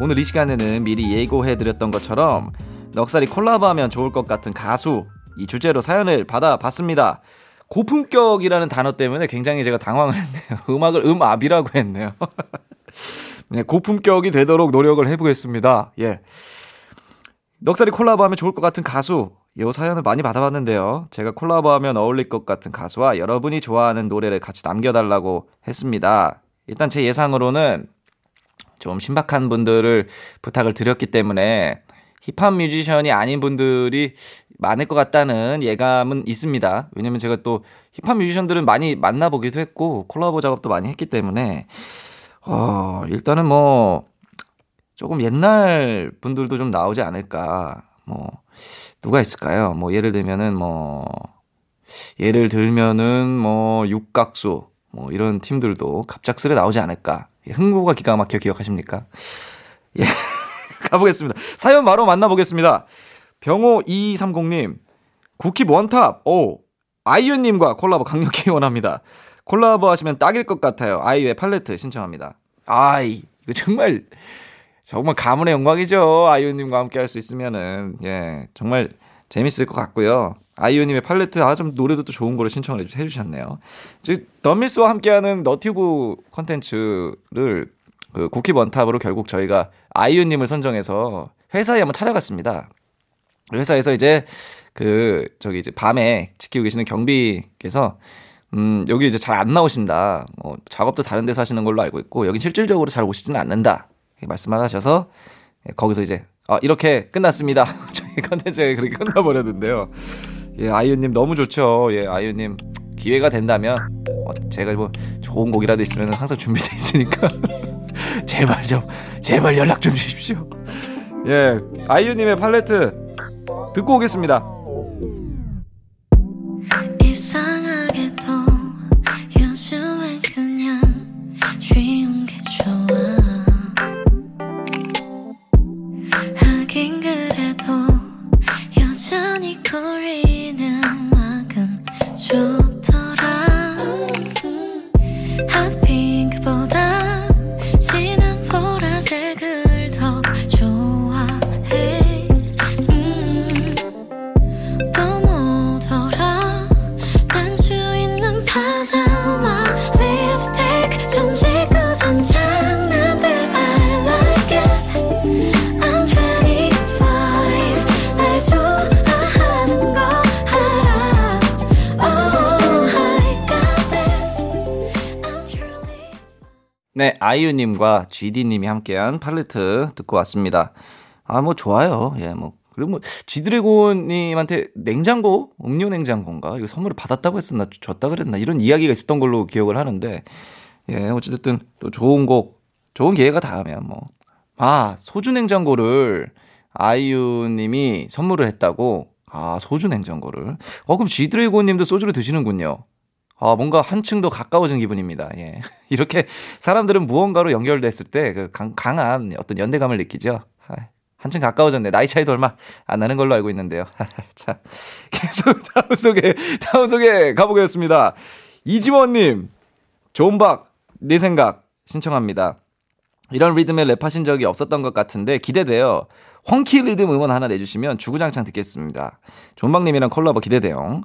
오늘 이 시간에는 미리 예고해드렸던 것처럼 넉살이 콜라보하면 좋을 것 같은 가수 이 주제로 사연을 받아봤습니다. 고품격이라는 단어 때문에 굉장히 제가 당황을 했네요. 음악을 음압이라고 했네요. 네, 고품격이 되도록 노력을 해보겠습니다. 예. 넉살이 콜라보하면 좋을 것 같은 가수 이 사연을 많이 받아봤는데요. 제가 콜라보하면 어울릴 것 같은 가수와 여러분이 좋아하는 노래를 같이 남겨달라고 했습니다. 일단 제 예상으로는 좀 신박한 분들을 부탁을 드렸기 때문에 힙합 뮤지션이 아닌 분들이 많을 것 같다는 예감은 있습니다. 왜냐면 제가 또 힙합 뮤지션들은 많이 만나보기도 했고 콜라보 작업도 많이 했기 때문에 어, 일단은 뭐 조금 옛날 분들도 좀 나오지 않을까. 뭐 누가 있을까요? 뭐 예를 들면은 뭐 예를 들면은 뭐 육각수 뭐 이런 팀들도 갑작스레 나오지 않을까. 예, 흥보가 기가 막혀 기억하십니까? 예. 가보겠습니다. 사연 바로 만나보겠습니다. 병호 2230님, 국힙 원탑, 오, 아이유님과 콜라보 강력히 원합니다. 콜라보 하시면 딱일 것 같아요. 아이유의 팔레트 신청합니다. 아이, 이거 정말, 정말 가문의 영광이죠. 아이유님과 함께 할 수 있으면은, 예, 정말 재밌을 것 같고요. 아이유님의 팔레트, 아, 좀 노래도 또 좋은 거를 신청을 해주- 해주셨네요. 즉, 덤밀스와 함께하는 너튜브 컨텐츠를 그 국힙 원탑으로 결국 저희가 아이유님을 선정해서 회사에 한번 찾아갔습니다. 회사에서 이제 그 저기 이제 밤에 지키고 계시는 경비께서 음 여기 이제 잘 안 나오신다. 뭐 작업도 다른 데서 하시는 걸로 알고 있고 여긴 실질적으로 잘 오시지는 않는다. 말씀을 하셔서 예, 거기서 이제 아 이렇게 끝났습니다. 저희 컨텐츠가 그렇게 끝나버렸는데요. 예 아이유님 너무 좋죠. 예 아이유님 기회가 된다면 어, 제가 뭐 좋은 곡이라도 있으면 항상 준비돼 있으니까 제발 좀 제발 연락 좀 주십시오. 예 아이유님의 팔레트 듣고 오겠습니다. 아이유님과 GD님이 함께한 팔레트 듣고 왔습니다. 아, 뭐, 좋아요. 예, 뭐. 그리고 뭐, 지드래곤님한테 냉장고? 음료 냉장고인가? 이거 선물을 받았다고 했었나? 줬다 그랬나? 이런 이야기가 있었던 걸로 기억을 하는데, 예, 어찌됐든 또 좋은 곡, 좋은 기회가 닿으면 뭐. 아, 소주 냉장고를 아이유님이 선물을 했다고? 아, 소주 냉장고를. 어, 그럼 지드래곤님도 소주를 드시는군요. 아, 뭔가 한층 더 가까워진 기분입니다. 예. 이렇게 사람들은 무언가로 연결됐을 때 그 강한 어떤 연대감을 느끼죠. 아, 한층 가까워졌네. 나이 차이도 얼마 안 나는 걸로 알고 있는데요. 자, 계속 다음 소개, 다음 소개 가보겠습니다. 이지원님, 존박, 내 생각 신청합니다. 이런 리듬에 랩하신 적이 없었던 것 같은데 기대돼요. funky 리듬 음원 하나 내주시면 주구장창 듣겠습니다. 존박님이랑 콜라보 기대돼요.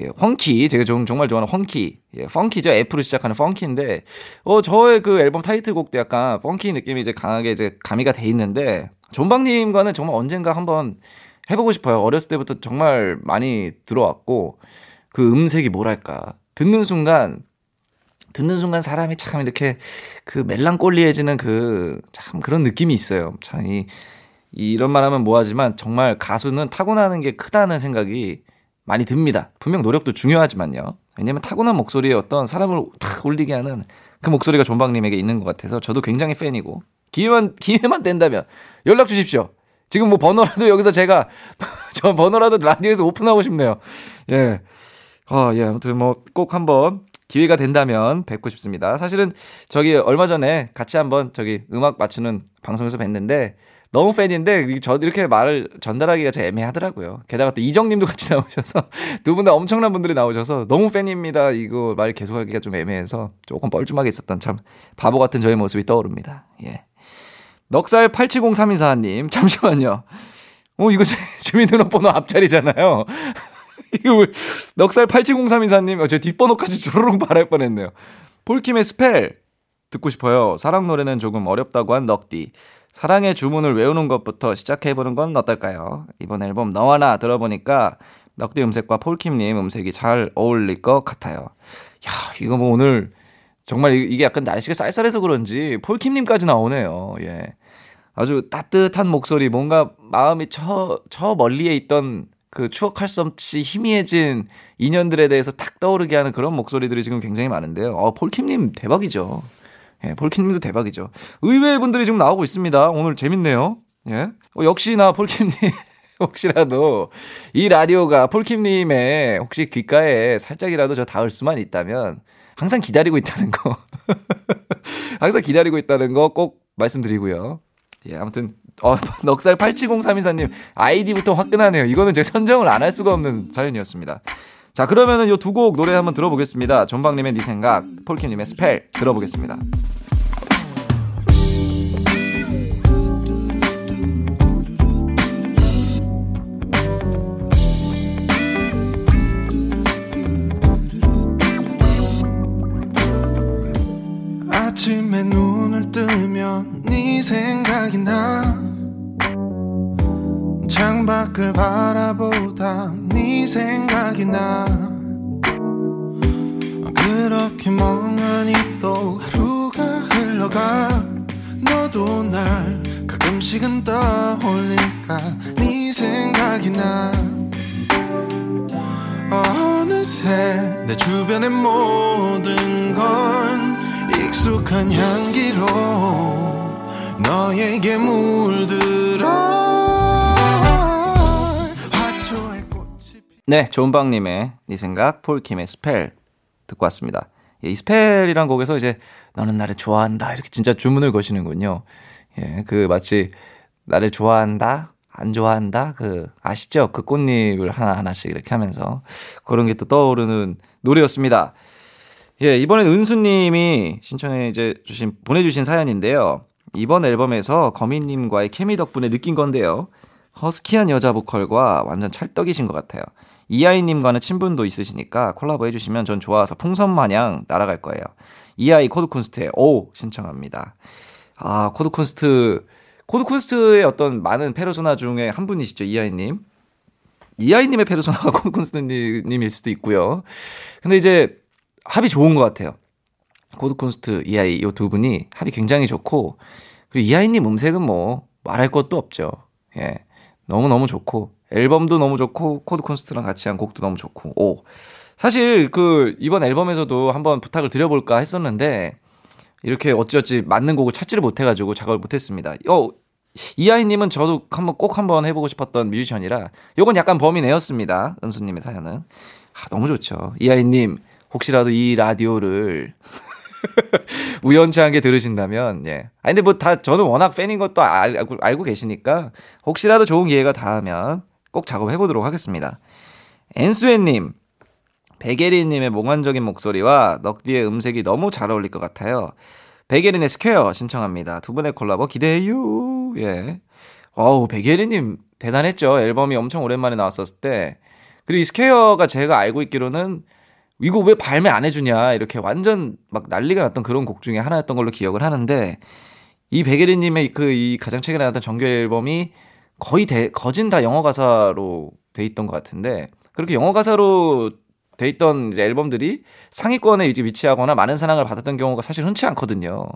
예, 헝키 제가 좀, 정말 좋아하는 헝키. 예, 펑키죠. F로 시작하는 펑키인데 어 저의 그 앨범 타이틀곡도 약간 펑키 느낌이 이제 강하게 이제 가미가 돼 있는데 존박님과는 정말 언젠가 한번 해보고 싶어요. 어렸을 때부터 정말 많이 들어왔고 그 음색이 뭐랄까 듣는 순간 듣는 순간 사람이 참 이렇게 그 멜랑꼴리해지는 그 참 그런 느낌이 있어요. 참 이, 이런 말 하면 뭐하지만 정말 가수는 타고나는 게 크다는 생각이 많이 듭니다. 분명 노력도 중요하지만요. 왜냐면 타고난 목소리에 어떤 사람을 탁 올리게 하는 그 목소리가 존박님에게 있는 것 같아서 저도 굉장히 팬이고 기회만 기회만 된다면 연락 주십시오. 지금 뭐 번호라도 여기서 제가 저 번호라도 라디오에서 오픈하고 싶네요. 예. 아, 예. 아무튼 뭐 꼭 한번 기회가 된다면 뵙고 싶습니다. 사실은 저기 얼마 전에 같이 한번 저기 음악 맞추는 방송에서 뵀는데 너무 팬인데 저도 이렇게 말을 전달하기가 좀 애매하더라고요. 게다가 또 이정님도 같이 나오셔서 두 분 다 엄청난 분들이 나오셔서 너무 팬입니다. 이거 말 계속하기가 좀 애매해서 조금 뻘쭘하게 있었던 참 바보 같은 저의 모습이 떠오릅니다. 예. 넉살 870324님 잠시만요. 어 이거 주민등록번호 앞자리잖아요. 이거 넉살 870324님 어, 제 뒷번호까지 조르륵 말할 뻔했네요. 폴킴의 Spell 듣고 싶어요. 사랑 노래는 조금 어렵다고 한 넉디. 사랑의 주문을 외우는 것부터 시작해보는 건 어떨까요? 이번 앨범 너와 나 들어보니까 넉디 음색과 폴킴님 음색이 잘 어울릴 것 같아요. 야, 이거 뭐 오늘 정말 이게 약간 날씨가 쌀쌀해서 그런지 폴킴님까지 나오네요. 예. 아주 따뜻한 목소리, 뭔가 마음이 저, 저 멀리에 있던 그 추억할 수 없이 희미해진 인연들에 대해서 탁 떠오르게 하는 그런 목소리들이 지금 굉장히 많은데요. 어, 폴킴님 대박이죠. 예, 폴킴님도 대박이죠. 의외의 분들이 지금 나오고 있습니다. 오늘 재밌네요. 예. 어, 역시나 폴킴님. 혹시라도 이 라디오가 폴킴님의 혹시 귓가에 살짝이라도 저 닿을 수만 있다면 항상 기다리고 있다는 거. 항상 기다리고 있다는 거 꼭 말씀드리고요. 예, 아무튼, 어, 넉살 870324님, 아이디부터 화끈하네요. 이거는 제가 선정을 안 할 수가 없는 사연이었습니다. 자, 그러면은 요 두 곡 노래 한번 들어보겠습니다. 존박님의 네 생각, 폴킴님의 Spell 들어보겠습니다. 아침에 눈을 뜨면 네 생각이 나 창밖을 바라보다 네 생각이 나. 그렇게 멍하니 또 하루가 흘러가. 너도 날 가끔씩은 떠올릴까. 네 생각이 나. 어느새 내 주변의 모든 건 익숙한 향기로 너에게 물들어 네, 존박님의 네 생각, 폴킴의 Spell 듣고 왔습니다. 예, 이 Spell이란 곡에서 이제 너는 나를 좋아한다 이렇게 진짜 주문을 거시는군요. 예, 그 마치 나를 좋아한다, 안 좋아한다 그 아시죠? 그 꽃잎을 하나 하나씩 이렇게 하면서 그런 게 또 떠오르는 노래였습니다. 예, 이번엔 은수님이 신청해 이제 주신 보내주신 사연인데요. 이번 앨범에서 거미님과의 케미 덕분에 느낀 건데요. 허스키한 여자 보컬과 완전 찰떡이신 것 같아요. 이하이님과는 친분도 있으시니까 콜라보 해주시면 전 좋아서 풍선 마냥 날아갈 거예요. 이하이 코드 쿤스트의 O 신청합니다. 아 코드 쿤스트 코드 쿤스트의 어떤 많은 페르소나 중에 한 분이시죠 이하이님. 이하이님의 페르소나가 코드 쿤스트님일 수도 있고요. 근데 이제 합이 좋은 것 같아요. 코드 쿤스트 이하이 이 두 분이 합이 굉장히 좋고 그리고 이하이님 음색은 뭐 말할 것도 없죠. 예. 너무 너무 좋고 앨범도 너무 좋고 코드 쿤스트랑 같이 한 곡도 너무 좋고 오 사실 그 이번 앨범에서도 한번 부탁을 드려볼까 했었는데 이렇게 어찌어찌 맞는 곡을 찾지를 못해가지고 작업을 못했습니다. 어 이하이님은 저도 한번 꼭 한번 해보고 싶었던 뮤지션이라 요건 약간 범위 내였습니다. 은수님의 사연은 아, 너무 좋죠. 이하이님 혹시라도 이 라디오를 우연치 않게 들으신다면, 예. 아니, 근데 뭐 다, 저는 워낙 팬인 것도 알, 알고, 알고 계시니까, 혹시라도 좋은 기회가 닿으면 꼭 작업해 보도록 하겠습니다. 엔수애님, 백예린님의 몽환적인 목소리와 넉디의 음색이 너무 잘 어울릴 것 같아요. 백예린의 Square 신청합니다. 두 분의 콜라보 기대해요. 예. 어우, 베게리님 대단했죠. 앨범이 엄청 오랜만에 나왔었을 때. 그리고 이 스퀘어가 제가 알고 있기로는 이거 왜 발매 안 해주냐 이렇게 완전 막 난리가 났던 그런 곡 중에 하나였던 걸로 기억을 하는데 이 베게리님의 그 이 가장 최근에 나왔던 정규 앨범이 거의 대, 거진 다 영어 가사로 돼 있던 것 같은데 그렇게 영어 가사로 돼 있던 이제 앨범들이 상위권에 이제 위치하거나 많은 사랑을 받았던 경우가 사실 흔치 않거든요.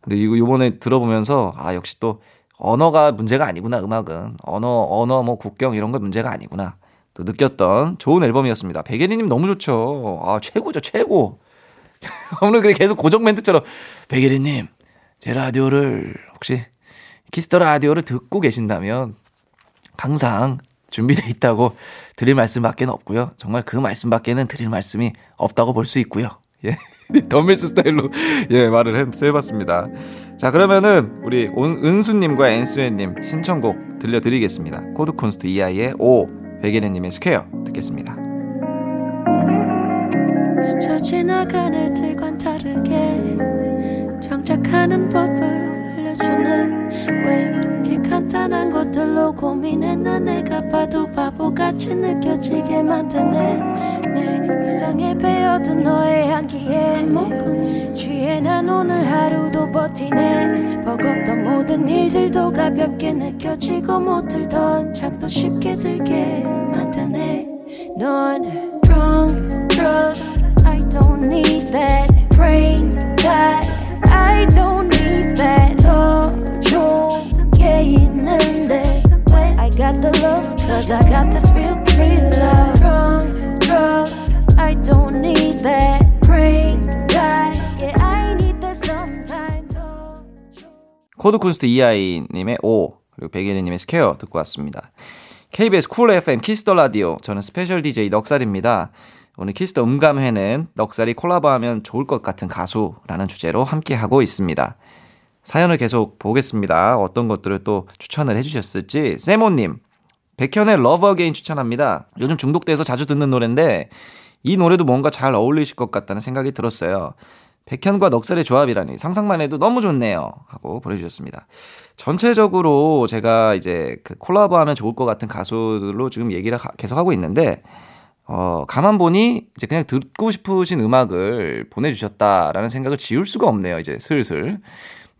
근데 이거 요번에 들어보면서 아 역시 또 언어가 문제가 아니구나 음악은 언어 언어 뭐 국경 이런 거 문제가 아니구나 또 느꼈던 좋은 앨범이었습니다. 백예린님 너무 좋죠. 아 최고죠 최고. 오늘 계속 고정 멘트처럼 백예린님 제 라디오를 혹시 키스 더 라디오를 듣고 계신다면 항상 준비돼 있다고 드릴 말씀밖에 없고요. 정말 그 말씀밖에는 드릴 말씀이 없다고 볼 수 있고요. 예. 던밀스 스타일로 예 말을 해, 해봤습니다. 자 그러면은 우리 온, 은수님과 엔수혜님 신청곡 들려드리겠습니다. 코드 쿤스트 이하이의 O 백예린님의 Square 듣겠습니다. 스쳐 지나간 애들과는 다르게 정착하는 법을 왜 이렇게 간단한 것들로 고민했나 내가 봐도 바보같이 느껴지게 만드네. 내 이상에 배어든 너의 향기에 한 모금. 취해 난 오늘 하루도 버티네. 버겁던 모든 일들도 가볍게 느껴지고 못 들던 잠도 쉽게 들게 만드네. 넌 drunk drugs I don't need that. Brain that I don't need that. 더 cause I got this real real love drunk drugs I don't need that brain that yeah I need that sometimes 더 코드 쿤스트 이하이님의 O 그리고 백예린님의 Square 듣고 왔습니다. KBS Cool FM 키스 더 라디오 저는 스페셜 DJ 넉살입니다. 오늘 키스 더 음감회는 넉살이 콜라보하면 좋을 것 같은 가수라는 주제로 함께 하고 있습니다. 사연을 계속 보겠습니다. 어떤 것들을 또 추천을 해주셨을지 세모님 백현의 Love Again 추천합니다. 요즘 중독돼서 자주 듣는 노래인데 이 노래도 뭔가 잘 어울리실 것 같다는 생각이 들었어요. 백현과 넉살의 조합이라니 상상만 해도 너무 좋네요. 하고 보내주셨습니다. 전체적으로 제가 이제 그 콜라보하면 좋을 것 같은 가수들로 지금 얘기를 가- 계속 하고 있는데, 어, 가만 보니 이제 그냥 듣고 싶으신 음악을 보내주셨다라는 생각을 지울 수가 없네요. 이제 슬슬.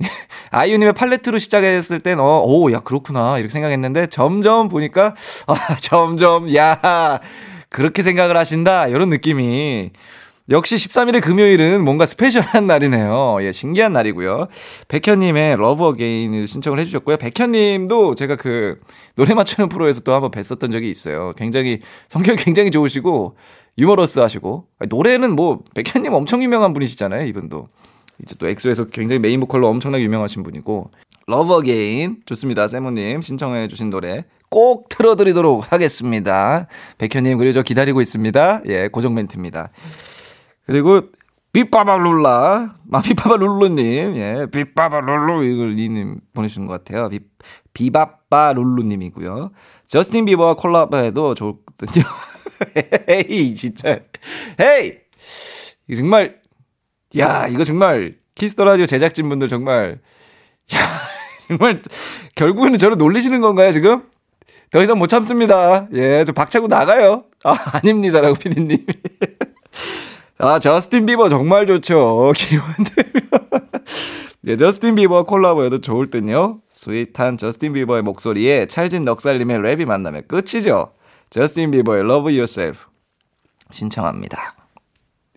아이유님의 팔레트로 시작했을 땐, 어, 오, 야, 그렇구나. 이렇게 생각했는데, 점점 보니까, 아, 점점, 야, 그렇게 생각을 하신다. 이런 느낌이. 역시 13일의 금요일은 뭔가 스페셜한 날이네요. 예, 신기한 날이고요. 백현님의 Love Again을 신청을 해주셨고요. 백현님도 제가 그 노래 맞추는 프로에서 또 한번 뵀었던 적이 있어요. 굉장히 성격이 굉장히 좋으시고 유머러스 하시고 노래는 뭐 백현님 엄청 유명한 분이시잖아요. 이분도 이제 또 엑소에서 굉장히 메인 보컬로 엄청나게 유명하신 분이고 Love Again 좋습니다. 세모님 신청해 주신 노래 꼭 틀어드리도록 하겠습니다. 백현님 그리고 저 기다리고 있습니다. 예, 고정 멘트입니다. 그리고 빗바바룰라 마비바바룰루님 예 빗바바룰루 이걸 니님 보내주신 것 같아요 비, 비바바룰루님이고요 저스틴 비버와 콜라보해도 좋거든요 헤이 진짜 이거 정말 야 이거 정말 키스 더 라디오 제작진 분들 정말 야 정말 결국에는 저를 놀리시는 건가요 지금 더 이상 못 참습니다 예 저 박차고 나가요 아 아닙니다라고 피디님이 아, 저스틴 비버 정말 좋죠. 기분 되면. 예, 저스틴 비버 콜라보해도 좋을 듯요. sweet한 저스틴 비버의 목소리에 찰진 넉살님의 랩이 만나면 끝이죠. 저스틴 비버의 Love Yourself 신청합니다.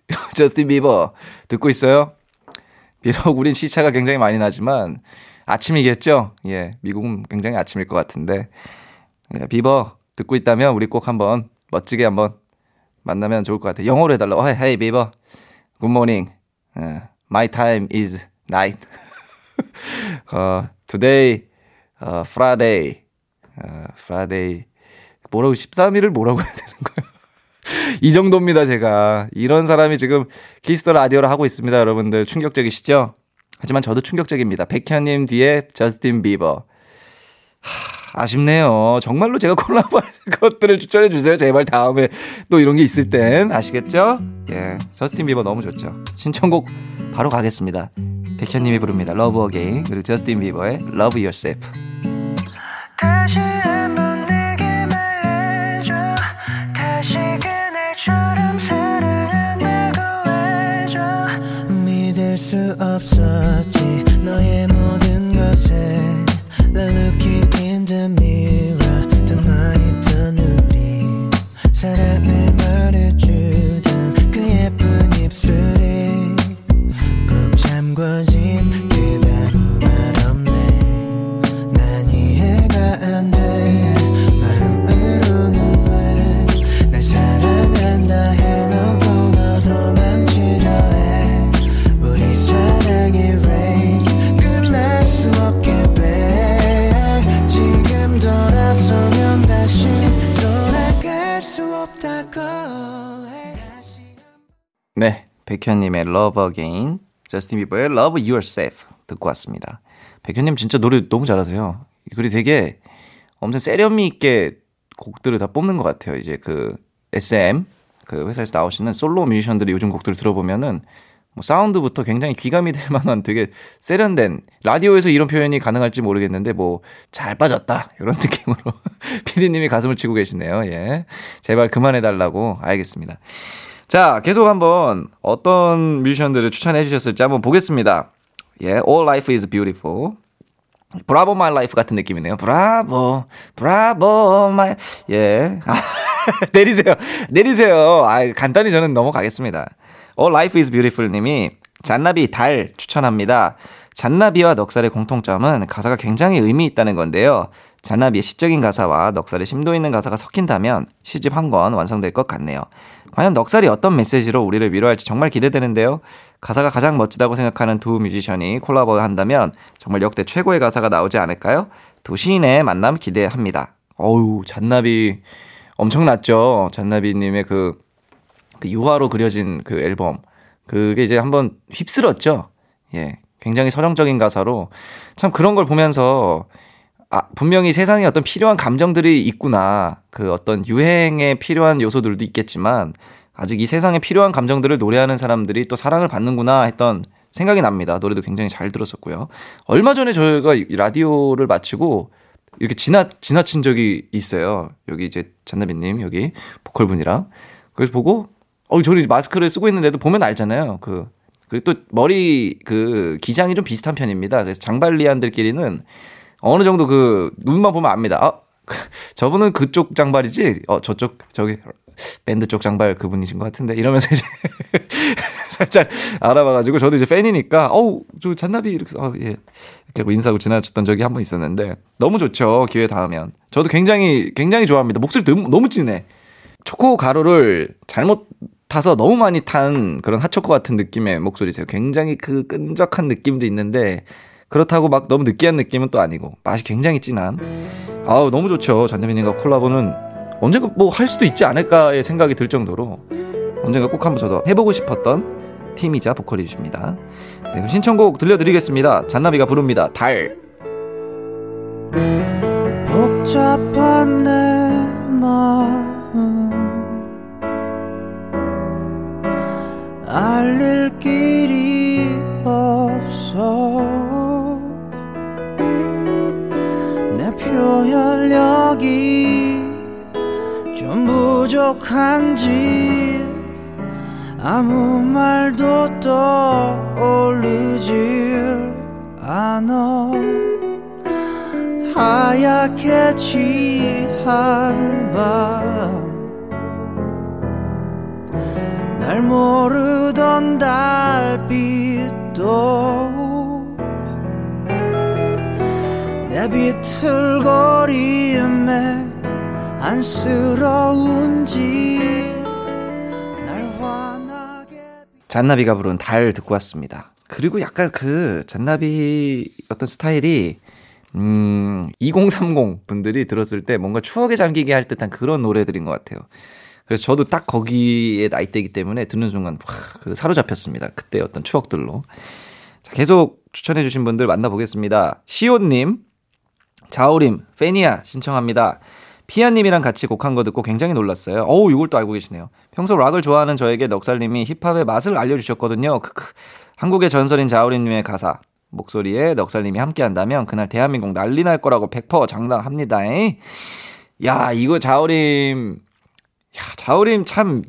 저스틴 비버 듣고 있어요? 비록 우린 시차가 굉장히 많이 나지만 아침이겠죠? 예, 미국은 굉장히 아침일 것 같은데 예, 비버 듣고 있다면 우리 꼭 한번 멋지게 한번 만나면 좋을 것 같아요. 영어로 해달라고. Hey, hey. Good morning. Uh, my time is night. uh, today, uh, Friday. Uh, Friday. 뭐라고, 13일을 뭐라고 해야 되는 거예요? 이 정도입니다, 제가. 이런 사람이 지금 키스 더 라디오를 하고 있습니다, 여러분들. 충격적이시죠? 하지만 저도 충격적입니다. 백현님 뒤에 저스틴 비버. 하, 아쉽네요. 정말로 제가 콜라보 할 것들을 추천해 주세요. 제발 다음에 또 이런 게 있을 땐 아시겠죠? 예, 저스틴 비버 너무 좋죠. 신청곡 바로 가겠습니다. 백현님이 부릅니다. Love Again 그리고 저스틴 비버의 Love Yourself. 다시 모든 것에 The looking in the 백현님의 Love Again, 저스틴 비버의 Love Yourself 듣고 왔습니다. 백현님 진짜 노래 너무 잘하세요. 그리고 되게 엄청 세련미 있게 곡들을 다 뽑는 것 같아요. 이제 그 SM 그 회사에서 나오시는 솔로 뮤지션들이 요즘 곡들을 들어보면은 뭐 사운드부터 굉장히 귀감이 될 만한 되게 세련된 라디오에서 이런 표현이 가능할지 모르겠는데 뭐 잘 빠졌다 이런 느낌으로 피디님이 가슴을 치고 계시네요. 예, 제발 그만해 달라고 알겠습니다. 자, 계속 한번 어떤 뮤지션들을 추천해 주셨을지 한번 보겠습니다. 예, All Life is Beautiful. 브라보 마이 라이프 같은 느낌이네요. 브라보, 브라보 마이, 예. 아, 내리세요. 내리세요. 아, 간단히 저는 넘어가겠습니다. All Life is Beautiful 님이 잔나비 달 추천합니다. 잔나비와 넉살의 공통점은 가사가 굉장히 의미 있다는 건데요. 잔나비의 시적인 가사와 넉살의 심도 있는 가사가 섞인다면 시집 한 권 완성될 것 같네요. 과연 넉살이 어떤 메시지로 우리를 위로할지 정말 기대되는데요. 가사가 가장 멋지다고 생각하는 두 뮤지션이 콜라보 한다면 정말 역대 최고의 가사가 나오지 않을까요? 두 시인의 만남 기대합니다. 어우, 잔나비 엄청났죠. 잔나비님의 그, 그 유화로 그려진 그 앨범. 그게 이제 한번 휩쓸었죠. 예. 굉장히 서정적인 가사로 참 그런 걸 보면서 아, 분명히 세상에 어떤 필요한 감정들이 있구나. 그 어떤 유행에 필요한 요소들도 있겠지만 아직 이 세상에 필요한 감정들을 노래하는 사람들이 또 사랑을 받는구나 했던 생각이 납니다. 노래도 굉장히 잘 들었었고요. 얼마 전에 저희가 이 라디오를 마치고 이렇게 지나, 지나친 적이 있어요. 여기 이제 잔나비님, 여기 보컬 분이랑. 그래서 보고, 어, 저는 마스크를 쓰고 있는데도 보면 알잖아요. 그, 그리고 또 머리 그 기장이 좀 비슷한 편입니다. 그래서 장발리안들끼리는 어느 정도 그 눈만 보면 압니다. 아, 저분은 그쪽 장발이지? 어, 저쪽, 저기, 밴드 쪽 장발 그분이신 것 같은데? 이러면서 이제 살짝 알아봐가지고 저도 이제 팬이니까 어우 저 잔나비 이렇게 어, 예. 이렇게 뭐 인사하고 지나쳤던 적이 한 번 있었는데 너무 좋죠 기회 닿으면. 저도 굉장히 굉장히 좋아합니다. 목소리 너무 너무 진해. 초코 가루를 잘못 타서 너무 많이 탄 그런 핫초코 같은 느낌의 목소리세요. 굉장히 그 끈적한 느낌도 있는데 그렇다고 막 너무 느끼한 느낌은 또 아니고 맛이 굉장히 진한 아우 너무 좋죠 잔나비님과 콜라보는 언젠가 뭐 할 수도 있지 않을까의 생각이 들 정도로 언젠가 꼭 한번 저도 해보고 싶었던 팀이자 보컬이십니다. 네, 그럼 신청곡 들려드리겠습니다. 잔나비가 부릅니다. 달. 복잡한 내 마음 알릴 길이 없어 내 표현력이 좀 부족한지 아무 말도 떠오르질 않아. 하얗게 취한 밤. 날 모르던 달빛도 비틀거림에 안쓰러운지 날 화나게 잔나비가 부른 달 듣고 왔습니다. 그리고 약간 그 잔나비 어떤 스타일이 음, 2030 분들이 들었을 때 뭔가 추억에 잠기게 할 듯한 그런 노래들인 것 같아요. 그래서 저도 딱 거기에 나이대이기 때문에 듣는 순간 확, 그 사로잡혔습니다. 그때 어떤 추억들로. 자, 계속 추천해주신 분들 만나보겠습니다. 시온님, 자우림, 페니아 신청합니다. 피아님이랑 같이 곡한 거 듣고 굉장히 놀랐어요. 어우, 이걸 또 알고 계시네요. 평소 락을 좋아하는 저에게 넉살님이 힙합의 맛을 알려주셨거든요. 크크. 한국의 전설인 자우림님의 가사. 목소리에 넉살님이 함께 한다면 그날 대한민국 난리 날 거라고 100% 장담합니다. 에 야, 이거 자우림, 야, 자우림 참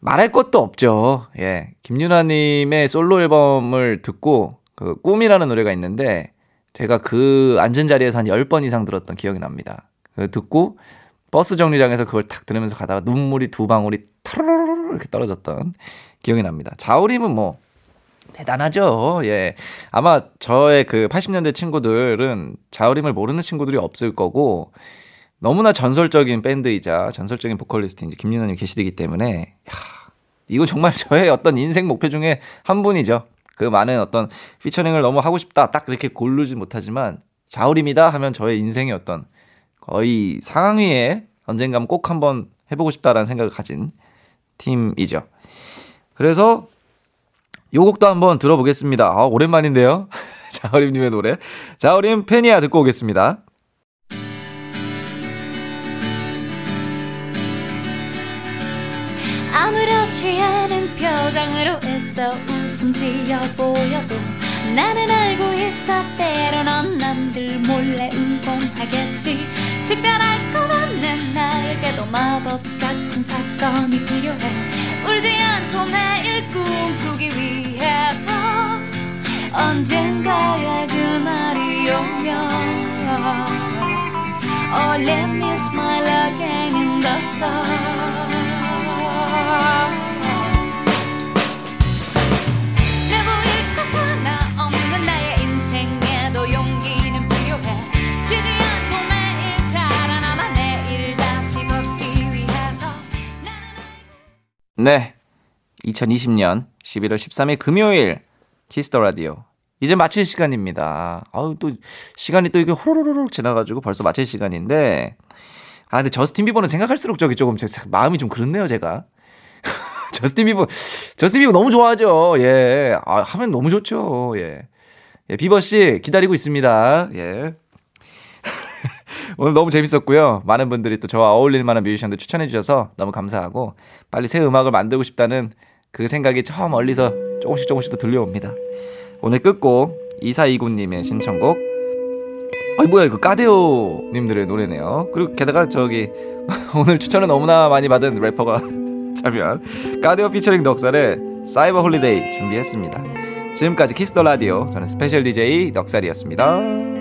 말할 것도 없죠. 예. 김유나님의 솔로 앨범을 듣고 그 꿈이라는 노래가 있는데 제가 그 앉은 자리에서 한 10번 이상 들었던 기억이 납니다. 그 듣고 버스 정류장에서 그걸 탁 들으면서 가다가 눈물이 두 방울이 타르르르 이렇게 떨어졌던 기억이 납니다. 자우림은 뭐 대단하죠. 예. 아마 저의 그 80년대 친구들은 자우림을 모르는 친구들이 없을 거고 너무나 전설적인 밴드이자 전설적인 보컬리스트 이제 김윤아님 계시기 때문에 야, 이거 정말 저의 어떤 인생 목표 중에 한 분이죠. 그 많은 어떤 피처링을 너무 하고 싶다 딱 그렇게 고르지 못하지만 자우림이다 하면 저의 인생의 어떤 거의 상위에 언젠가는 꼭 한번 해보고 싶다라는 생각을 가진 팀이죠. 그래서 요 곡도 한번 들어보겠습니다. 아, 오랜만인데요. 자우림님의 노래. 자우림 페니아 듣고 오겠습니다. 않은 표정으로 애써 웃음 지어 보여도 나는 알고 있어 때론 넌 남들 몰래 응원하겠지. 특별할 것 없는 나에게도 마법 같은 사건이 필요해. 울지 않고 매일 꿈꾸기 위해서 언젠가의 그날이 오면 Oh let me smile again in the sun 네. 2020년 11월 13일 금요일 키스 더 라디오. 이제 마칠 시간입니다. 아우 또 시간이 또 이게 호로로로 지나 가지고 벌써 마칠 시간인데 아 근데 저스틴 비버는 생각할수록 저기 조금 제 마음이 좀 그렇네요 제가. 저스틴 비버 저스틴 비버 너무 좋아하죠. 예. 아 하면 너무 좋죠. 예. 예 비버 씨 기다리고 있습니다. 예. 오늘 너무 재밌었고요. 많은 분들이 또 저와 어울릴 만한 뮤지션들 추천해 주셔서 너무 감사하고 빨리 새 음악을 만들고 싶다는 그 생각이 저 멀리서 조금씩 조금씩 또 들려옵니다. 오늘 끝곡 2429님의 신청곡 아이 뭐야 이거 까데호 님들의 노래네요. 그리고 게다가 저기 오늘 추천을 너무나 많이 받은 래퍼가 참여한 까데호 피처링 넉살의 Cyber Holiday 준비했습니다. 지금까지 키스 더 라디오 저는 스페셜 DJ 넉살이었습니다.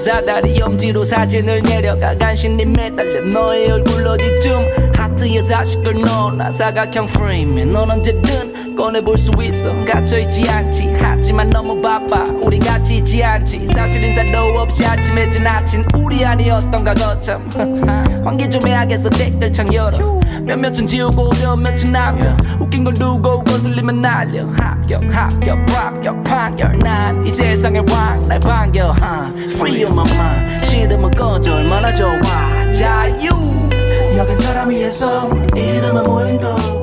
사다리 엄지로 사진을 내려가 간신히 매달려 너의 얼굴 어디쯤 하트에 사식을 넣어놔 사각형 프레임에 넌 언제든 꺼내볼 수 있어. 갇혀있지 않지 하지만 너무 바빠. 우린 같이 있지 않지. 사실 인사도 없이 아침에 지나친 우리 아니었던가 거참. 환기 좀 해야겠어 댓글창 열어. 몇몇은 지우고 몇몇은 남겨 웃긴 걸 두고 거슬리면 날려. 합격 합격 합격 판결. 난 이 세상의 왕날 반겨. huh? Free on my mind. 싫으면 꺼져 얼마나 좋아. 자유 여긴 사람 위에서 이름은 모인도